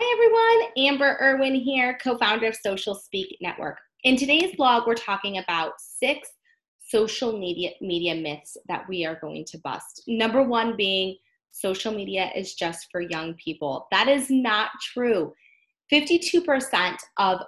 Hi everyone, Amber Irwin here, co founder of Social Speak Network. In today's blog, we're talking about six social media, media myths that we are going to bust. Number one being social media is just for young people. That is not true. 52% of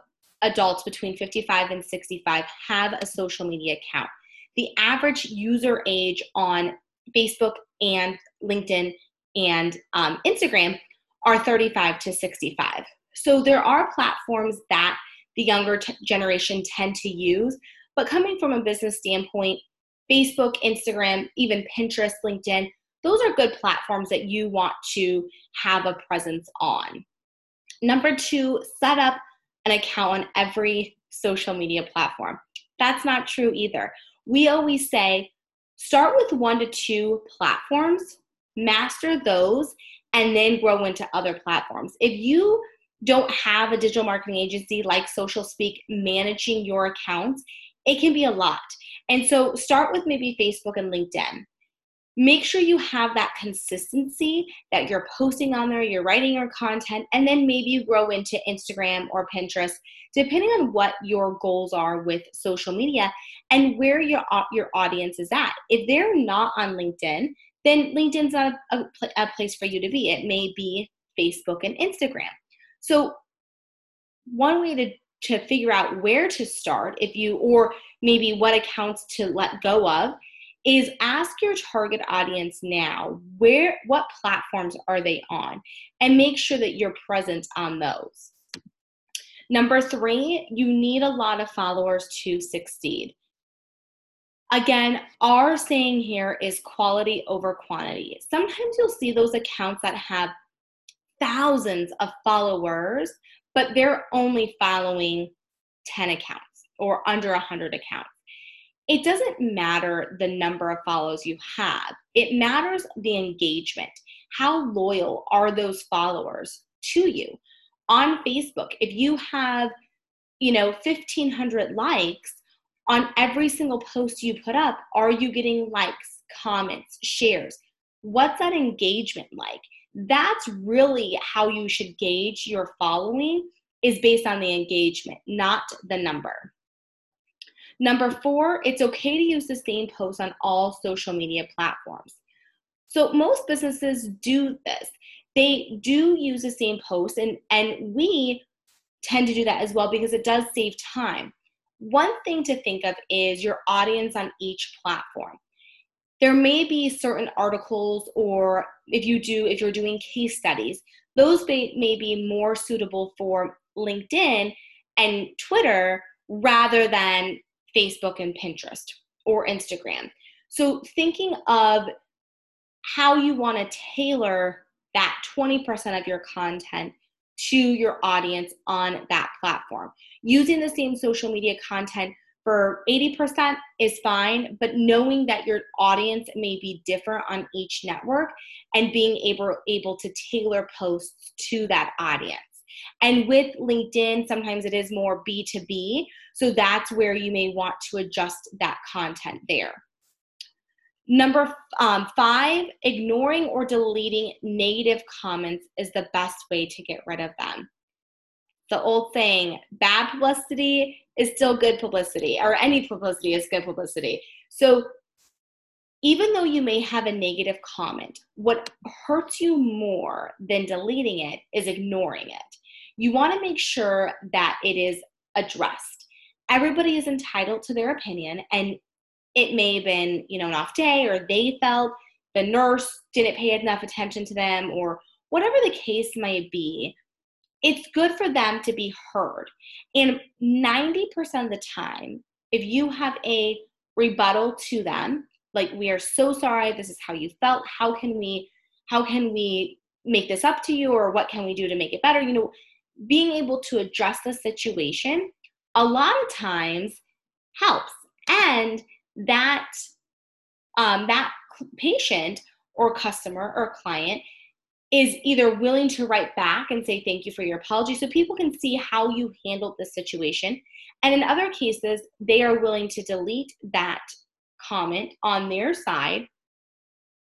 adults between 55 and 65 have a social media account. The average user age on Facebook and LinkedIn and um, Instagram are 35 to 65. So there are platforms that the younger t- generation tend to use, but coming from a business standpoint, Facebook, Instagram, even Pinterest, LinkedIn, those are good platforms that you want to have a presence on. Number two, set up an account on every social media platform. That's not true either. We always say start with one to two platforms, master those, and then grow into other platforms. If you don't have a digital marketing agency like Social Speak managing your accounts, it can be a lot. And so start with maybe Facebook and LinkedIn. Make sure you have that consistency that you're posting on there, you're writing your content, and then maybe you grow into Instagram or Pinterest, depending on what your goals are with social media and where your, your audience is at. If they're not on LinkedIn, then LinkedIn's not a, a place for you to be. It may be Facebook and Instagram. So, one way to to figure out where to start if you or maybe what accounts to let go of is ask your target audience now where what platforms are they on and make sure that you're present on those number 3 you need a lot of followers to succeed Again, our saying here is quality over quantity. Sometimes you'll see those accounts that have thousands of followers, but they're only following 10 accounts or under 100 accounts. It doesn't matter the number of follows you have, it matters the engagement. How loyal are those followers to you? On Facebook, if you have, you know, 1500 likes, on every single post you put up, are you getting likes, comments, shares? What's that engagement like? That's really how you should gauge your following is based on the engagement, not the number. Number four, it's okay to use the same post on all social media platforms. So most businesses do this. They do use the same post, and, and we tend to do that as well because it does save time. One thing to think of is your audience on each platform. There may be certain articles, or if you do, if you're doing case studies, those may, may be more suitable for LinkedIn and Twitter rather than Facebook and Pinterest or Instagram. So, thinking of how you want to tailor that 20% of your content to your audience on that platform. Using the same social media content for 80% is fine, but knowing that your audience may be different on each network and being able, able to tailor posts to that audience. And with LinkedIn, sometimes it is more B2B. So that's where you may want to adjust that content there. Number um, five, ignoring or deleting negative comments is the best way to get rid of them. The old saying, bad publicity is still good publicity, or any publicity is good publicity. So even though you may have a negative comment, what hurts you more than deleting it is ignoring it. You want to make sure that it is addressed. Everybody is entitled to their opinion, and it may have been, you know, an off day or they felt the nurse didn't pay enough attention to them or whatever the case may be. It's good for them to be heard. And 90% of the time, if you have a rebuttal to them, like we are so sorry, this is how you felt, how can we how can we make this up to you or what can we do to make it better? You know, being able to address the situation a lot of times helps. And that um, that patient or customer or client is either willing to write back and say thank you for your apology. So people can see how you handled the situation. And in other cases they are willing to delete that comment on their side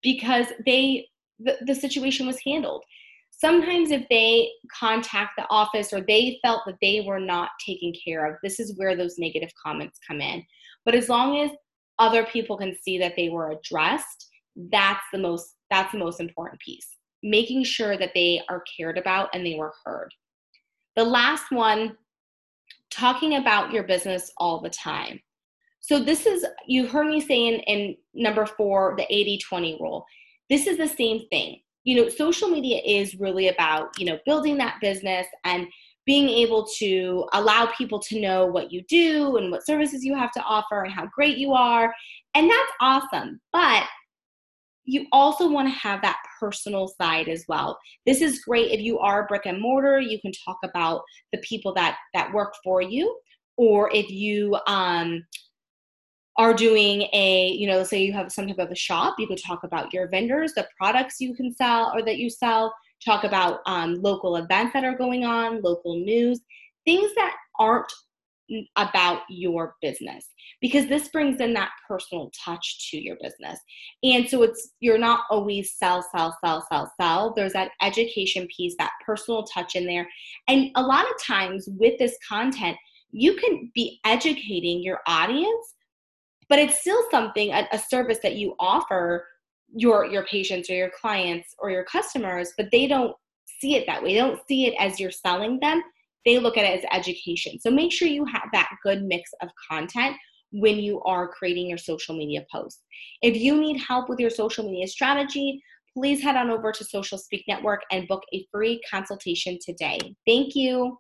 because they the, the situation was handled. Sometimes if they contact the office or they felt that they were not taken care of, this is where those negative comments come in. But as long as other people can see that they were addressed, that's the most that's the most important piece. Making sure that they are cared about and they were heard. The last one, talking about your business all the time. So this is you heard me saying in number 4 the 80/20 rule. This is the same thing you know social media is really about you know building that business and being able to allow people to know what you do and what services you have to offer and how great you are. And that's awesome. But you also want to have that personal side as well. This is great if you are brick and mortar you can talk about the people that that work for you. Or if you um are doing a, you know, say you have some type of a shop, you could talk about your vendors, the products you can sell or that you sell, talk about um, local events that are going on, local news, things that aren't about your business because this brings in that personal touch to your business. And so it's you're not always sell, sell, sell, sell, sell. There's that education piece, that personal touch in there. And a lot of times with this content, you can be educating your audience but it's still something a, a service that you offer your your patients or your clients or your customers but they don't see it that way. They don't see it as you're selling them. They look at it as education. So make sure you have that good mix of content when you are creating your social media posts. If you need help with your social media strategy please head on over to social speak network and book a free consultation today. Thank you